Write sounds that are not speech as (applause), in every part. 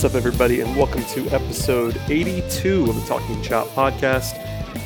What's up, everybody, and welcome to episode 82 of the Talking Chop podcast.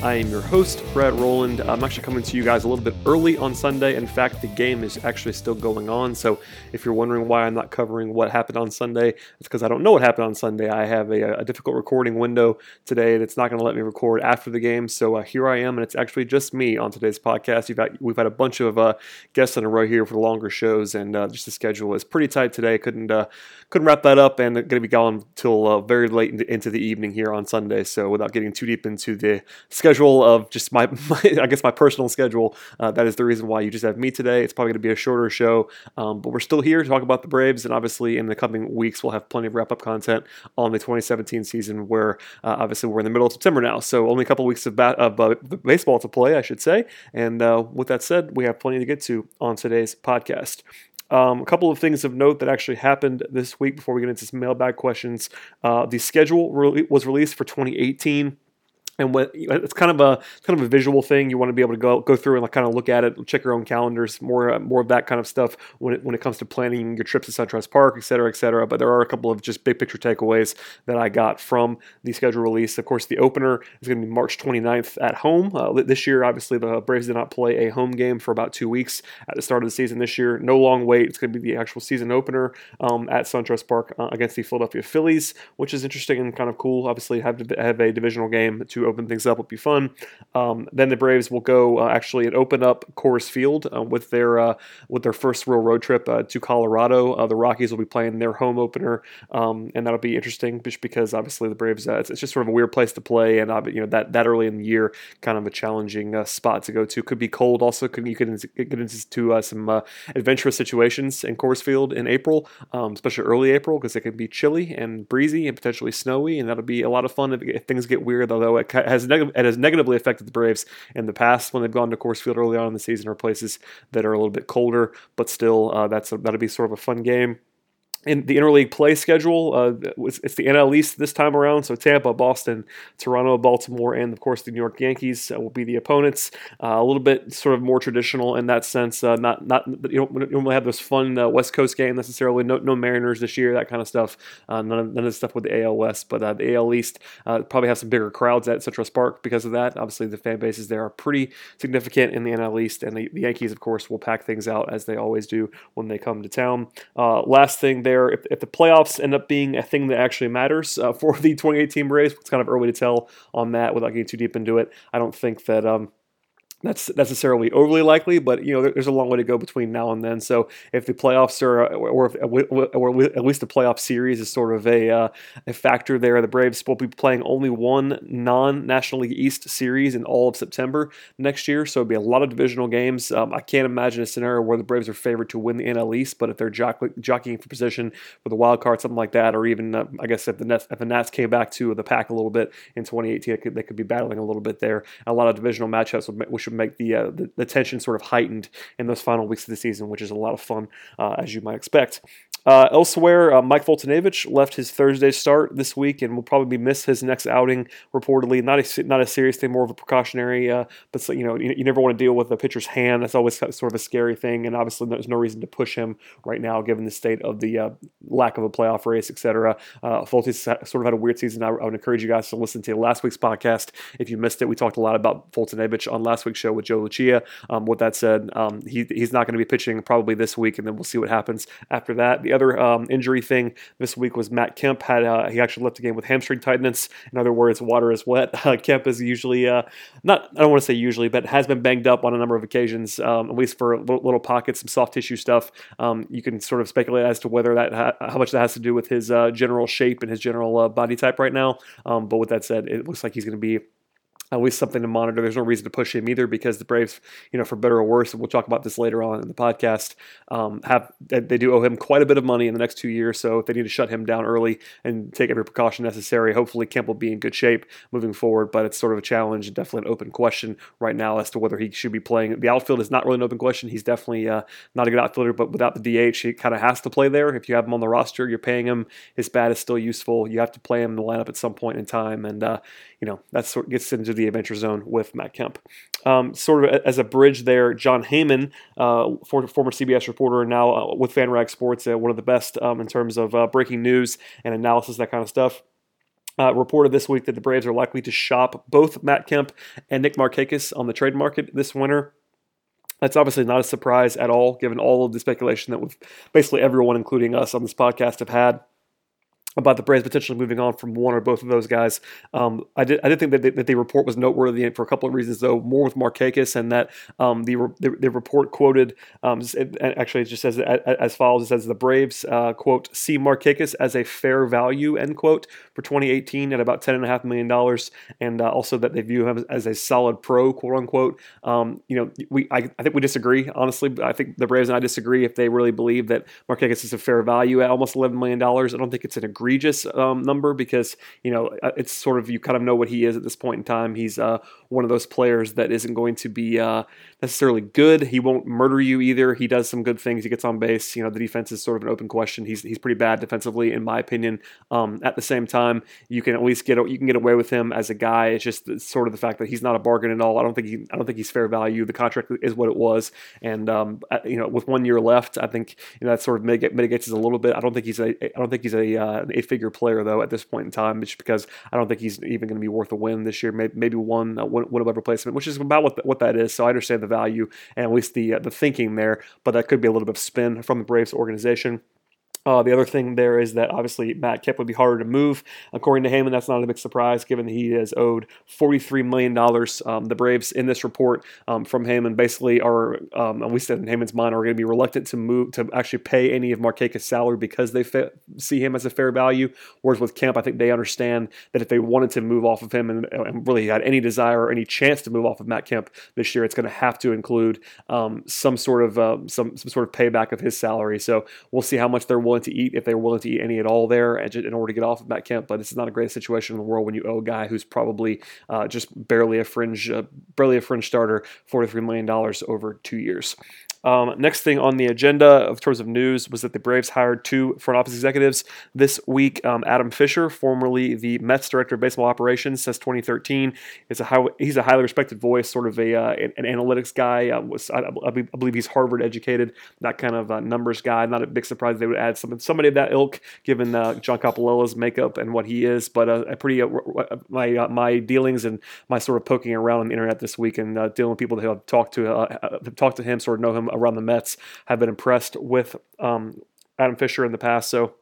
I am your host, Brad Rowland. I'm actually coming to you guys a little bit early on Sunday. In fact, the game is actually still going on. So if you're wondering why I'm not covering what happened on Sunday, it's because I don't know what happened on Sunday. I have a, a difficult recording window today, and it's not going to let me record after the game. So uh, here I am, and it's actually just me on today's podcast. You've had, we've had a bunch of uh, guests in a row here for longer shows, and uh, just the schedule is pretty tight today. Couldn't uh, couldn't wrap that up, and going to be gone till uh, very late into the evening here on Sunday. So without getting too deep into the schedule of just my, (laughs) my I guess my personal schedule. Uh, that is the reason why you just have me today. It's probably going to be a shorter show, um, but we're still here to talk about the Braves, and obviously in the coming weeks we'll have plenty of wrap up content on the 2017 season. Where uh, obviously we're in the middle of September now, so only a couple weeks of, bat, of uh, baseball to play, I should say. And uh, with that said, we have plenty to get to on today's podcast. Um, a couple of things of note that actually happened this week before we get into some mailbag questions. Uh, the schedule re- was released for 2018 and what it's kind of a kind of a visual thing. You want to be able to go go through and like kind of look at it, check your own calendars, more more of that kind of stuff when it, when it comes to planning your trips to SunTrust Park, et cetera, et cetera. But there are a couple of just big picture takeaways that I got from the schedule release. Of course, the opener is going to be March 29th at home. Uh, this year, obviously, the Braves did not play a home game for about two weeks at the start of the season this year. No long wait. It's going to be the actual season opener um, at SunTrust Park uh, against the Philadelphia Phillies, which is interesting and kind of cool. Obviously, have to have a divisional game to open things up will be fun. Um, then the Braves will go uh, actually and open up Coors Field uh, with their uh, with their first real road trip uh, to Colorado. Uh, the Rockies will be playing their home opener, um, and that'll be interesting just because obviously the Braves it's, it's, just sort of a weird place to play, and you know that that early in the year, kind of a challenging spot to go to. Could be cold. Also, could you could get into some adventurous situations in Coors Field in April, um, especially early April, because it can be chilly and breezy and potentially snowy, and that'll be a lot of fun if, if things get weird. Although it has negative, it has negatively affected the Braves in the past when they've gone to Coors Field early on in the season or places that are a little bit colder, but still, uh, that's a, that'll be sort of a fun game in the interleague play schedule, uh, it's the NL East this time around. So Tampa, Boston, Toronto, Baltimore, and of course the New York Yankees uh, will be the opponents. Uh, a little bit sort of more traditional in that sense. Uh, not not you don't, you don't really have those fun uh, West Coast game necessarily. No, no Mariners this year, that kind of stuff. Uh, none, of, none of the stuff with the AL West, but the AL East probably have some bigger crowds at SunTrust Park because of that. Obviously, the fan bases there are pretty significant in the NL East, and the, the Yankees, of course, will pack things out as they always do when they come to town. last thing there there, if, if the playoffs end up being a thing that actually matters uh, (laughs) for the 2018 Braves, it's kind of early to tell on that without getting too deep into it. I don't think that. Um, that's necessarily overly likely, but you know there's a long way to go between now and then. So if the playoffs are, or, if, or at least the playoff series is sort of a uh, a factor there, the Braves will be playing only one non-National League East series in all of September next year. So it'll be a lot of divisional games. Um, I can't imagine a scenario where the Braves are favored to win the NL East, but if they're jockeying for position for the wild card, something like that, or even uh, I guess if the Nats, if the Nats came back to the pack a little bit in 2018, they could, they could be battling a little bit there. A lot of divisional matchups, which would make the, uh, the, the tension sort of heightened in those final weeks of the season, which is a lot of fun uh, as you might expect. Uh, elsewhere, uh, Mike Foltynewicz left his Thursday start this week and will probably miss his next outing. Reportedly, not a not a serious thing, more of a precautionary. Uh, but you know, you, you, never want to deal with a pitcher's hand. That's always sort of a scary thing. And obviously, there's no reason to push him right now, given the state of the uh, lack of a playoff race, etc. Uh, sort of had a weird season. I, I, would encourage you guys to listen to last week's podcast if you missed it. We talked a lot about Foltynewicz on last week's show with Joe Lucia. Um, with that said, um, he, he's not going to be pitching probably this week, and then we'll see what happens after that. The other um, injury thing this week was Matt Kemp had uh, he actually left the game with hamstring tightness. In other words, water is wet. (laughs) Uh, Kemp is usually uh, not I don't want to say usually, but has been banged up on a number of occasions, um, at least for little, little, pockets, some soft tissue stuff. Um, you can sort of speculate as to whether that ha- how much that has to do with his uh, general shape and his general uh, body type right now. Um, but with that said, it looks like he's going to be at least something to monitor. There's no reason to push him either because the Braves, you know, for better or worse, and we'll talk about this later on in the podcast, um, have they do owe him quite a bit of money in the next two years. So if they need to shut him down early and take every precaution necessary. Hopefully, Kemp will be in good shape moving forward, but it's sort of a challenge and definitely an open question right now as to whether he should be playing. The outfield is not really an open question. He's definitely uh, not a good outfielder, but without the DH, he kind of has to play there. If you have him on the roster, you're paying him. His bat is still useful. You have to play him in the lineup at some point in time, and uh, you know, that sort of gets into the adventure zone with Matt Kemp. Um, sort of as a bridge there, Jon Heyman, uh, former CBS reporter, and now uh, with FanRag Sports, uh, one of the best um, in terms of uh, breaking news and analysis, that kind of stuff. Uh, reported this week that the Braves are likely to shop both Matt Kemp and Nick Markakis on the trade market this winter. That's obviously not a surprise at all, given all of the speculation that we've basically everyone, including us on this podcast, have had about the Braves potentially moving on from one or both of those guys. Um, I did I did think that, that the report was noteworthy for a couple of reasons, though. More with Markakis, and that um, the, the, the report quoted um, it, actually it just says as follows: It says the Braves uh, quote see Markakis as a fair value end quote for 2018 at about ten and a half million dollars, and uh, also that they view him as a solid pro quote unquote. Um, you know, we I, I, think we disagree honestly. I think the Braves and I disagree if they really believe that Markakis is a fair value at almost 11 million dollars. I don't think it's an agreement egregious um, number because you know uh, it's sort of you kind of know what he is at this point in time. He's uh, one of those players that isn't going to be uh, necessarily good. He won't murder you either. He does some good things. He gets on base. You know the defense is sort of an open question. He's he's pretty bad defensively in my opinion. Um, at the same time, you can at least get you can get away with him as a guy. It's just sort of the fact that he's not a bargain at all. I don't think he I don't think he's fair value. The contract is what it was, and um, you know with one year left, I think you know, that sort of mitigates a little bit. I don't think he's a I don't think he's a uh, eight figure player though at this point in time, just because I don't think he's even going to be worth a win this year. Maybe, one uh, win, above replacement, which is about what the, what that is. So I understand the value and at least the uh, the thinking there, but that could be a little bit of spin from the Braves organization. Uh, the other thing there is that obviously Matt Kemp would be harder to move. According to Heyman, that's not a big surprise given he has owed $43 million. Um, the Braves, in this report um, from Heyman, basically are, um, at least in Heyman's mind, are going to be reluctant to move to actually pay any of Markakis' salary because they fa- see him as a fair value. Whereas with Kemp, I think they understand that if they wanted to move off of him and, and really had any desire or any chance to move off of Matt Kemp this year, it's going to have to include um, some sort of uh, some some sort of payback of his salary. So we'll see how much they're willing willing to eat, if they're willing to eat any at all there in order to get off of Matt Kemp. But this is not a great situation in the world when you owe a guy who's probably uh, just barely a fringe, uh, barely a fringe starter, $43 million over two years. Um, next thing on the agenda of terms of news was that the Braves hired two front office executives this week. Um, Adam Fisher, formerly the Mets director of baseball operations since 2013, is a high, he's a highly respected voice, sort of a uh, an, an, analytics guy. Uh, was I, I, believe he's Harvard educated, that kind of uh, numbers guy. Not a big surprise they would add some, somebody of that ilk, given uh, John Coppolella's makeup and what he is. But uh, a pretty uh, my my dealings and my sort of poking around on the internet this week and dealing with people that have talked to have talked to him, sort of know him around the Mets have been impressed with um, Adam Fisher in the past. So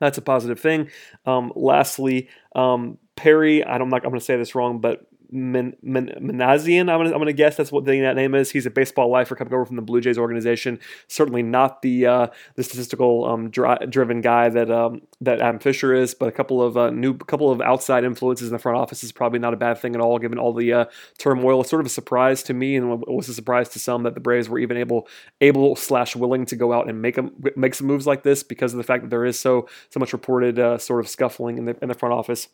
that's a positive thing. Um, lastly, um, Perry, I don't, like I'm going to say this wrong, but Minasian, I'm gonna, I'm gonna guess that's what the, that name is. He's a baseball lifer coming over from the Blue Jays organization. Certainly not the uh, the statistical um, dri- driven guy that um, that Adam Fisher is, but a couple of uh, new couple of outside influences in the front office is probably not a bad thing at all, given all the uh, turmoil. It's sort of a surprise to me, and it was a surprise to some that the Braves were even able able slash willing to go out and make them make some moves like this because of the fact that there is so so much reported uh, sort of scuffling in the in the front office.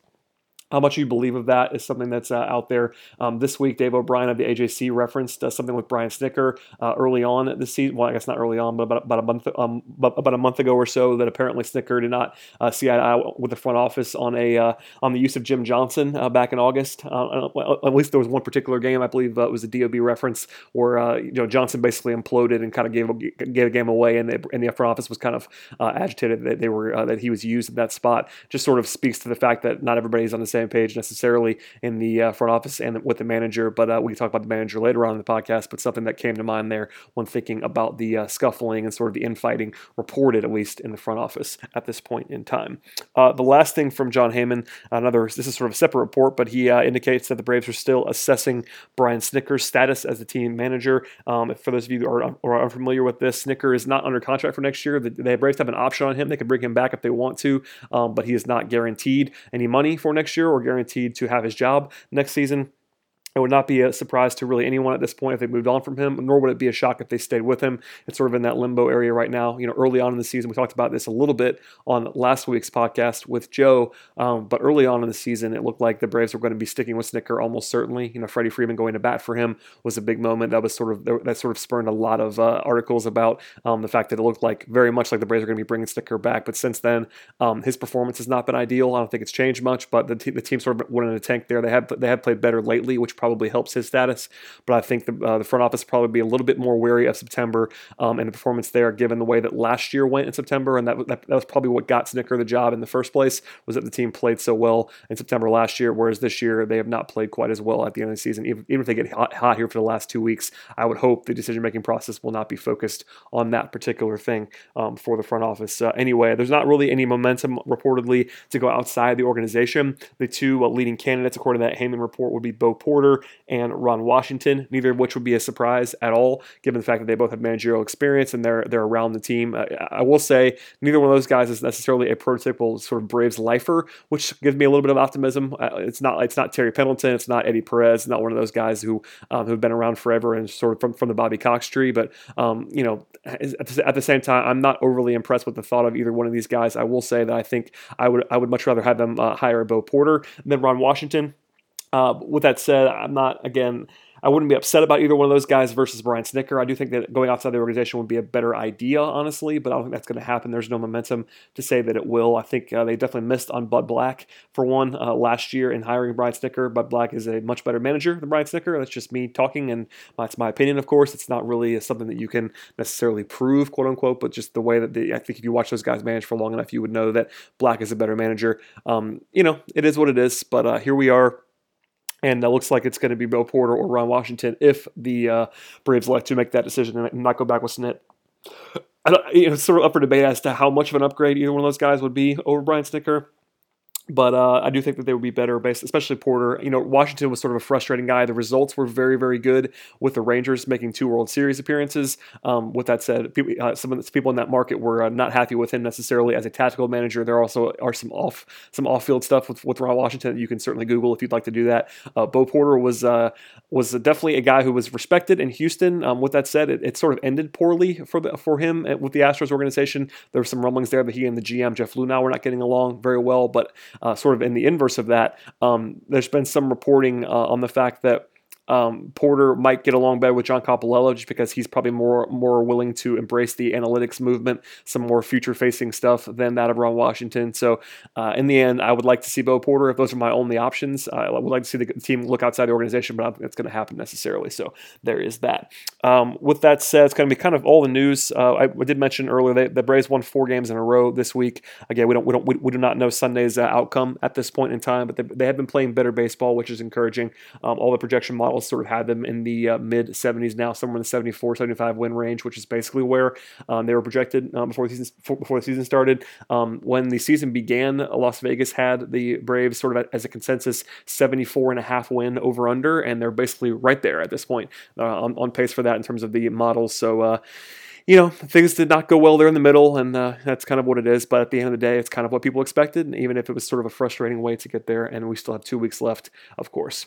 How much you believe of that is something that's uh, out there. Um, this week, Dave O'Brien of the AJC referenced uh, something with Brian Snitker uh, early on this season. Well, I guess not early on, but about, about a month um, about a month ago or so, that apparently Snitker did not uh, see eye to eye with the front office on a uh, on the use of Jim Johnson uh, back in August. at least there was one particular game, I believe it was a DOB reference where you know Johnson basically imploded and kind of gave a, gave a game away, and the, and the front office was kind of agitated that they were that he was used in that spot. Just sort of speaks to the fact that not everybody's on the same same page necessarily in the uh, front office and with the manager, but uh, we can talk about the manager later on in the podcast. But something that came to mind there when thinking about the uh, scuffling and sort of the infighting reported, at least in the front office at this point in time. Uh, the last thing from John Heyman, another this is sort of a separate report, but he uh, indicates that the Braves are still assessing Brian Snitker's status as the team manager. Um, for those of you who are, are unfamiliar with this, Snitker is not under contract for next year. The, the Braves have an option on him; they can bring him back if they want to, um, but he is not guaranteed any money for next year guaranteed to have his job next season. It would not be a surprise to really anyone at this point if they moved on from him, nor would it be a shock if they stayed with him. It's sort of in that limbo area right now. You know, early on in the season, we talked about this a little bit on last week's podcast with Joe, um, but early on in the season, it looked like the Braves were going to be sticking with Snitker almost certainly. You know, Freddie Freeman going to bat for him was a big moment. That was sort of that sort of spurned a lot of uh, articles about um, the fact that it looked like very much like the Braves are going to be bringing Snitker back. But since then, um, his performance has not been ideal. I don't think it's changed much, but the, the team sort of went in a tank there. They have they have played better lately, which probably helps his status. But I think the, uh, the front office probably be a little bit more wary of September um, and the performance there, given the way that last year went in September, and that, that, that was probably what got Snitker the job in the first place. Was that the team played so well in September last year, whereas this year they have not played quite as well at the end of the season. Even, even if they get hot, hot here for the last two weeks, I would hope the decision making process will not be focused on that particular thing um, for the front office. Uh, anyway, there's not really any momentum reportedly to go outside the organization. The two uh, leading candidates, according to that Heyman report, would be Bo Porter and Ron Washington, neither of which would be a surprise at all, given the fact that they both have managerial experience and they're they're around the team. Uh, I will say neither one of those guys is necessarily a prototypical sort of Braves lifer, which gives me a little bit of optimism. Uh, it's not it's not Terry Pendleton, it's not Eddie Perez, not one of those guys who um, who've been around forever and sort of from, from the Bobby Cox tree. But um, you know, at the, same time, I'm not overly impressed with the thought of either one of these guys. I will say that I think I would I would much rather have them uh, hire a Bo Porter than Ron Washington. Uh, with that said, I'm not again. I wouldn't be upset about either one of those guys versus Brian Snitker. I do think that going outside the organization would be a better idea, honestly, but I don't think that's going to happen. There's no momentum to say that it will. I think uh, they definitely missed on Bud Black for one uh, last year in hiring Brian Snitker. Bud Black is a much better manager than Brian Snitker. That's just me talking, and that's my opinion, of course. It's not really something that you can necessarily prove, quote unquote, but just the way that I think if you watch those guys manage for long enough, you would know that Black is a better manager. Um, you know, it is what it is, but uh, here we are and it looks like it's going to be Bo Porter or Ron Washington if the uh, Braves elect to make that decision and not go back with Snit. I don't, you know, it's sort of up for debate as to how much of an upgrade either one of those guys would be over Brian Snitker. But uh, I do think that they would be better based, especially Porter. You know, Washington was sort of a frustrating guy. The results were very, very good with the Rangers making two World Series appearances. Um, with that said, people, uh, some of the people in that market were uh, not happy with him necessarily as a tactical manager. There also are some off some off field stuff with, with Ron Washington that you can certainly Google if you'd like to do that. Uh, Bo Porter was uh, was definitely a guy who was respected in Houston. Um, with that said, it, it, sort of ended poorly for the, for him with the Astros organization. There were some rumblings there that he and the GM Jeff Luhnow were not getting along very well, but uh, sort of in the inverse of that, um, there's been some reporting uh, on the fact that um, Porter might get along better with John Coppolella just because he's probably more more willing to embrace the analytics movement, some more future facing stuff than that of Ron Washington. So uh, in the end, I would like to see Bo Porter if those are my only options. I would like to see the team look outside the organization, but I don't think that's going to happen necessarily. So there is that. Um, with that said, it's going to be kind of all the news. Uh, I, I, did mention earlier that the Braves won four games in a row this week. Again, we don't we don't we, we do not know Sunday's uh, outcome at this point in time, but they, they, have been playing better baseball, which is encouraging. Um, all the projection models sort of had them in the uh, mid 70s now, somewhere in the 74, 75 win range, which is basically where um, they were projected um, before the season before the season started. Um, when the season began, Las Vegas had the Braves sort of as a consensus 74 and a half win over under, and they're basically right there at this point uh, on, on pace for that in terms of the models. So. Uh, you know, things did not go well there in the middle, and uh, that's kind of what it is. But at the end of the day, it's kind of what people expected, even if it was sort of a frustrating way to get there. And we still have two weeks left, of course.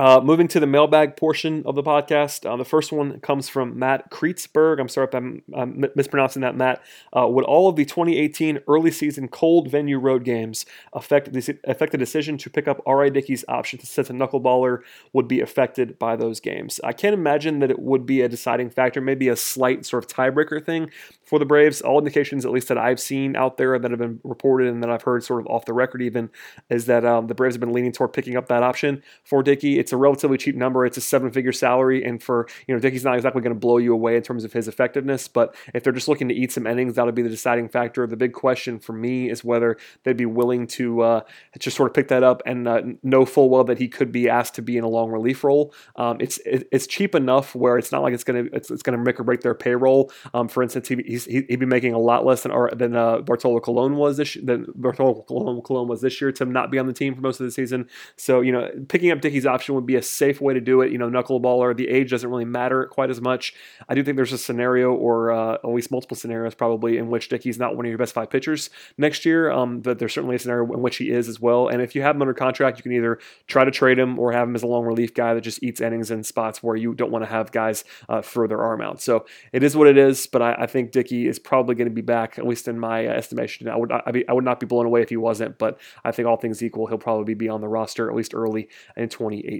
Uh, moving to the mailbag portion of the podcast, uh, the first one comes from Matt Kreetzberg. I'm sorry if I'm, I'm mispronouncing that, Matt. Uh, would all of the 2018 early season cold venue road games affect the, affect the decision to pick up R.A. Dickey's option to set a knuckleballer would be affected by those games? I can't imagine that it would be a deciding factor, maybe a slight sort of tiebreaker thing for the Braves. All indications, at least that I've seen out there that have been reported and that I've heard sort of off the record even, is that um, the Braves have been leaning toward picking up that option for Dickey. It's a relatively cheap number. It's a seven figure salary, and for you know Dickey's not exactly going to blow you away in terms of his effectiveness. But if they're just looking to eat some innings, that'll be the deciding factor. The big question for me is whether they'd be willing to uh, just sort of pick that up and uh, know full well that he could be asked to be in a long relief role. Um, it's it, it's cheap enough where it's not like it's gonna it's, it's gonna make or break their payroll. Um, for instance, he, he'd be making a lot less than than uh, Bartolo Colon was this than Bartolo Colon was this year to not be on the team for most of the season. So you know, picking up Dickey's option would be a safe way to do it. You know, knuckleballer, the age doesn't really matter quite as much. I do think there's a scenario, or uh, at least multiple scenarios probably, in which Dickey's not one of your best five pitchers next year. Um, but there's certainly a scenario in which he is as well. And if you have him under contract, you can either try to trade him or have him as a long relief guy that just eats innings in spots where you don't want to have guys uh, throw their arm out. So it is what it is. But I, I think Dickey is probably going to be back, at least in my uh, estimation. I would I, be, I would not be blown away if he wasn't, but I think all things equal, he'll probably be on the roster at least early in 2018.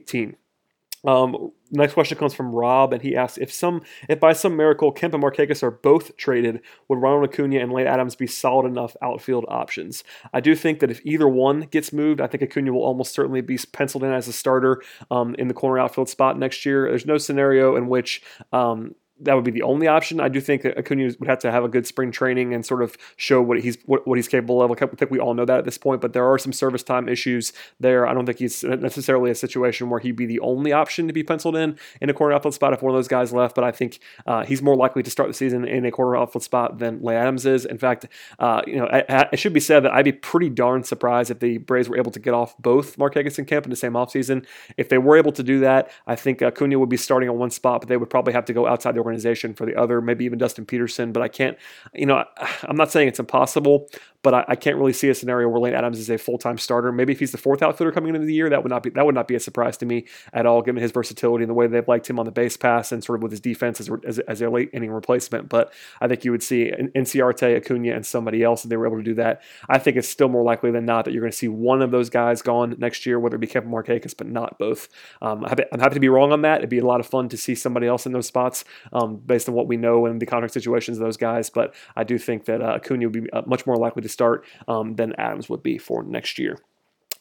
Um, next question comes from Rob, and he asks if some, if by some miracle Kemp and Markakis are both traded, would Ronald Acuna and Lane Adams be solid enough outfield options? I do think that if either one gets moved, I think Acuna will almost certainly be penciled in as a starter um, in the corner outfield spot next year. There's no scenario in which um, that would be the only option. I do think Acuna would have to have a good spring training and sort of show what he's what, what he's capable of. I think we all know that at this point, but there are some service time issues there. I don't think he's necessarily a situation where he'd be the only option to be penciled in in a corner outfield spot if one of those guys left. But I think uh, he's more likely to start the season in a corner outfield spot than Lane Adams is. In fact, uh, you know, it should be said that I'd be pretty darn surprised if the Braves were able to get off both Markakis and Kemp in the same offseason. If they were able to do that, I think Acuna would be starting on one spot, but they would probably have to go outside the organization for the other, maybe even Dustin Peterson. But I can't, you know, (sighs) I'm not saying it's impossible, but I, I, can't really see a scenario where Lane Adams is a full time starter. Maybe if he's the fourth outfielder coming into the year, that would not be that would not be a surprise to me at all, given his versatility and the way they've liked him on the base pass and sort of with his defense as, as, as a late inning replacement. But I think you would see Inciarte, Acuna, and somebody else, if they were able to do that. I think it's still more likely than not that you're going to see one of those guys gone next year, whether it be Kevin Marquez, but not both. Um, I'm happy to be wrong on that. It'd be a lot of fun to see somebody else in those spots um, based on what we know and the contract situations of those guys. But I do think that uh, Acuna would be uh, much more likely to start. Um, than Adams would be for next year.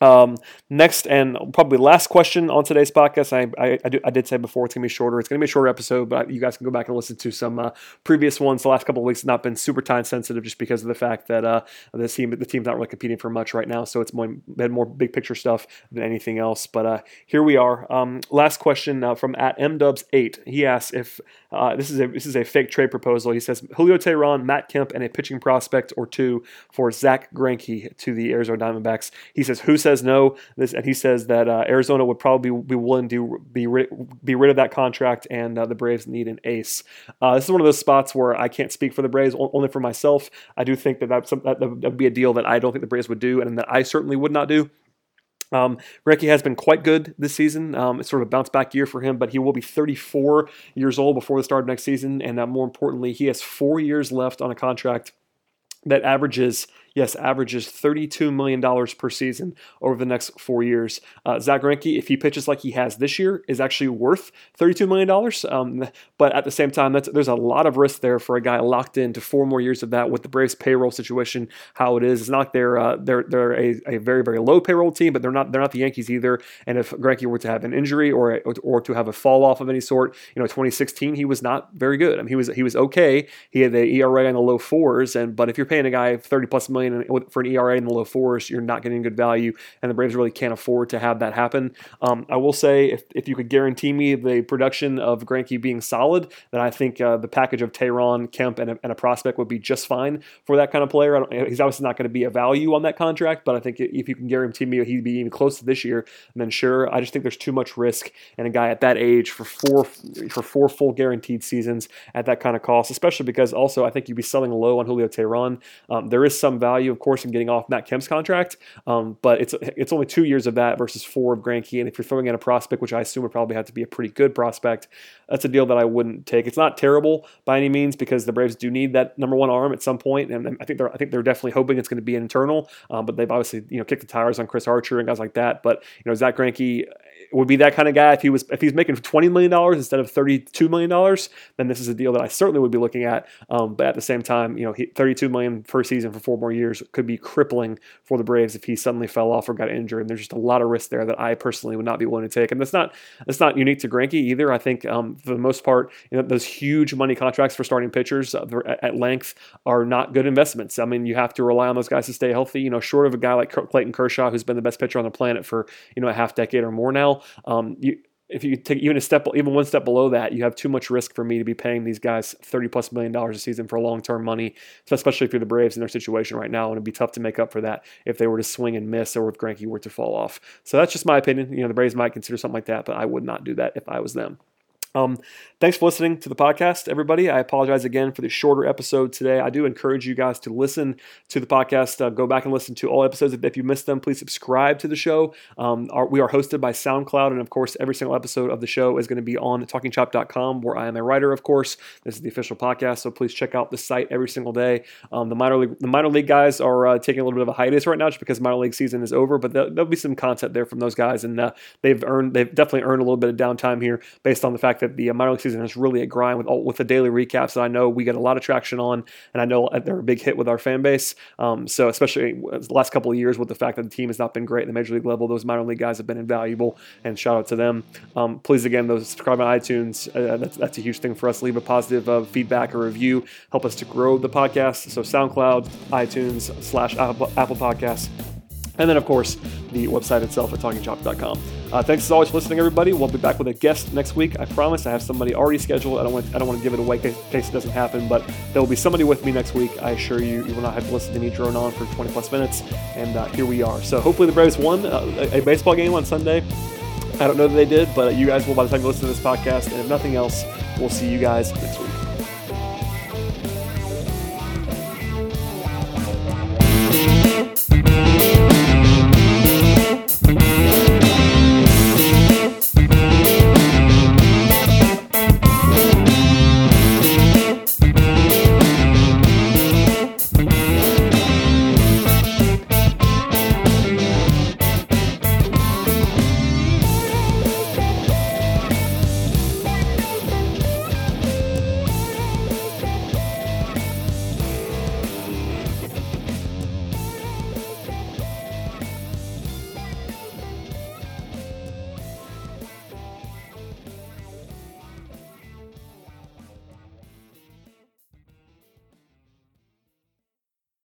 Um, next and probably last question on today's podcast. I, I, I, do, I did say before it's to be shorter. It's to be a shorter episode, but you guys can go back and listen to some uh, previous ones. The last couple of weeks have not been super time sensitive just because of the fact that uh, the team the team's not really competing for much right now. So it's more, been more big picture stuff than anything else. But uh, here we are. Um, last question uh, from at mdubs8. He asks if uh, this is a this is a fake trade proposal. He says Julio Teheran, Matt Kemp, and a pitching prospect or two for Zack Greinke to the Arizona Diamondbacks. He says who says no? This and he says that uh, Arizona would probably be willing to be rid, be rid of that contract, and uh, the Braves need an ace. Uh, this is one of those spots where I can't speak for the Braves, only for myself. I do think that that's, that would be a deal that I don't think the Braves would do, and that I certainly would not do. Um, has been quite good this season. Um, it's sort of a bounce back year for him, but he will be 34 years old before the start of next season. And uh, more importantly, he has four years left on a contract that averages yes, averages $32 million per season over the next four years. Uh, Greinke, if he pitches like he has this year, is actually worth $32 million. Um, but at the same time, there's a lot of risk there for a guy locked into four more years of that with the Braves payroll situation, how it is. It's not they're, uh, they're, they're a, a, very, very low payroll team, but they're not, they're not the Yankees either. And if Greinke were to have an injury or, a, or to have a fall off of any sort, you know, 2016, he was not very good. I mean, he was, he was okay. He had the ERA in the low fours. And, but if you're paying a guy 30 plus million million for an ERA in the low fours, you're not getting good value, and the Braves really can't afford to have that happen. Um, I will say, if, if you could guarantee me the production of Greinke being solid, then I think uh, the package of Teheran, Kemp, and a, and a, prospect would be just fine for that kind of player. he's obviously not going to be a value on that contract, but I think if you can guarantee me he'd be even close to this year, then sure. I just think there's too much risk in a guy at that age for four for four full guaranteed seasons at that kind of cost, especially because also I think you'd be selling low on Julio Teheran. Um, there is some value value, of course, in getting off Matt Kemp's contract, um, but it's it's only two years of that versus four of Greinke. And if you're throwing in a prospect, which I assume would probably have to be a pretty good prospect, that's a deal that I wouldn't take. It's not terrible by any means because the Braves do need that number one arm at some point, and I think they're I think they're definitely hoping it's going to be an internal. Um, but they've obviously you know kicked the tires on Chris Archer and guys like that. But you know Zack Greinke would be that kind of guy if he was if he's making twenty million dollars instead of thirty two million dollars. Then this is a deal that I certainly would be looking at. Um, but at the same time, you know, thirty two million per season for four more years could be crippling for the Braves if he suddenly fell off or got injured. And there's just a lot of risk there that I personally would not be willing to take. And that's not that's not unique to Greinke either. I think um, for the most part, you know, those huge money contracts for starting pitchers uh, at length are not good investments. I mean, you have to rely on those guys to stay healthy. You know, short of a guy like Clayton Kershaw, who's been the best pitcher on the planet for you know a half decade or more now. Um, you, if you take even a step, even one step below that, you have too much risk for me to be paying these guys thirty plus million dollars a season for long term money, so especially if you're the Braves in their situation right now, and it'd be tough to make up for that if they were to swing and miss or if Greinke were to fall off. So that's just my opinion. You know, the Braves might consider something like that, but I would not do that if I was them. Um, thanks for listening to the podcast, everybody. I apologize again for the shorter episode today. I do encourage you guys to listen to the podcast. Uh, go back and listen to all episodes. If you missed them, please subscribe to the show. Um, our, we are hosted by SoundCloud, and of course, every single episode of the show is going to be on TalkingChop.com, where I am a writer. Of course, this is the official podcast, so please check out the site every single day. Um, the minor league, the minor league guys are uh, taking a little bit of a hiatus right now, just because minor league season is over. But there'll, there'll be some content there from those guys, and uh, they've earned, they've definitely earned a little bit of downtime here, based on the fact that the minor league season is really a grind with all, with the daily recaps that I know we get a lot of traction on, and I know they're a big hit with our fan base. Um, so especially the last couple of years with the fact that the team has not been great at the major league level, those minor league guys have been invaluable, and shout out to them. Um, please again, those subscribe on iTunes. Uh, that's, that's a huge thing for us. Leave a positive uh, feedback or review, help us to grow the podcast. So SoundCloud, iTunes slash Apple, Apple Podcasts. And then, of course, the website itself at talkingchop.com. Uh, thanks as always for listening, everybody. We'll be back with a guest next week. I promise. I have somebody already scheduled. I don't want I don't want to give it away in case it doesn't happen, but there will be somebody with me next week. I assure you, you will not have to listen to me drone on for 20 plus minutes. And uh, here we are. So hopefully the Braves won uh, a baseball game on Sunday. I don't know that they did, but you guys will by the time you listen to this podcast. And if nothing else, we'll see you guys next week.